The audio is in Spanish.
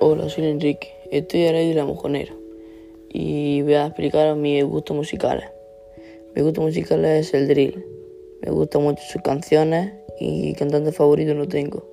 Hola, soy Enrique. Estoy a la de la Mojonera y voy a explicar mis gustos musicales. Mi gusto musical es el drill. Me gustan mucho sus canciones y cantante favorito no tengo.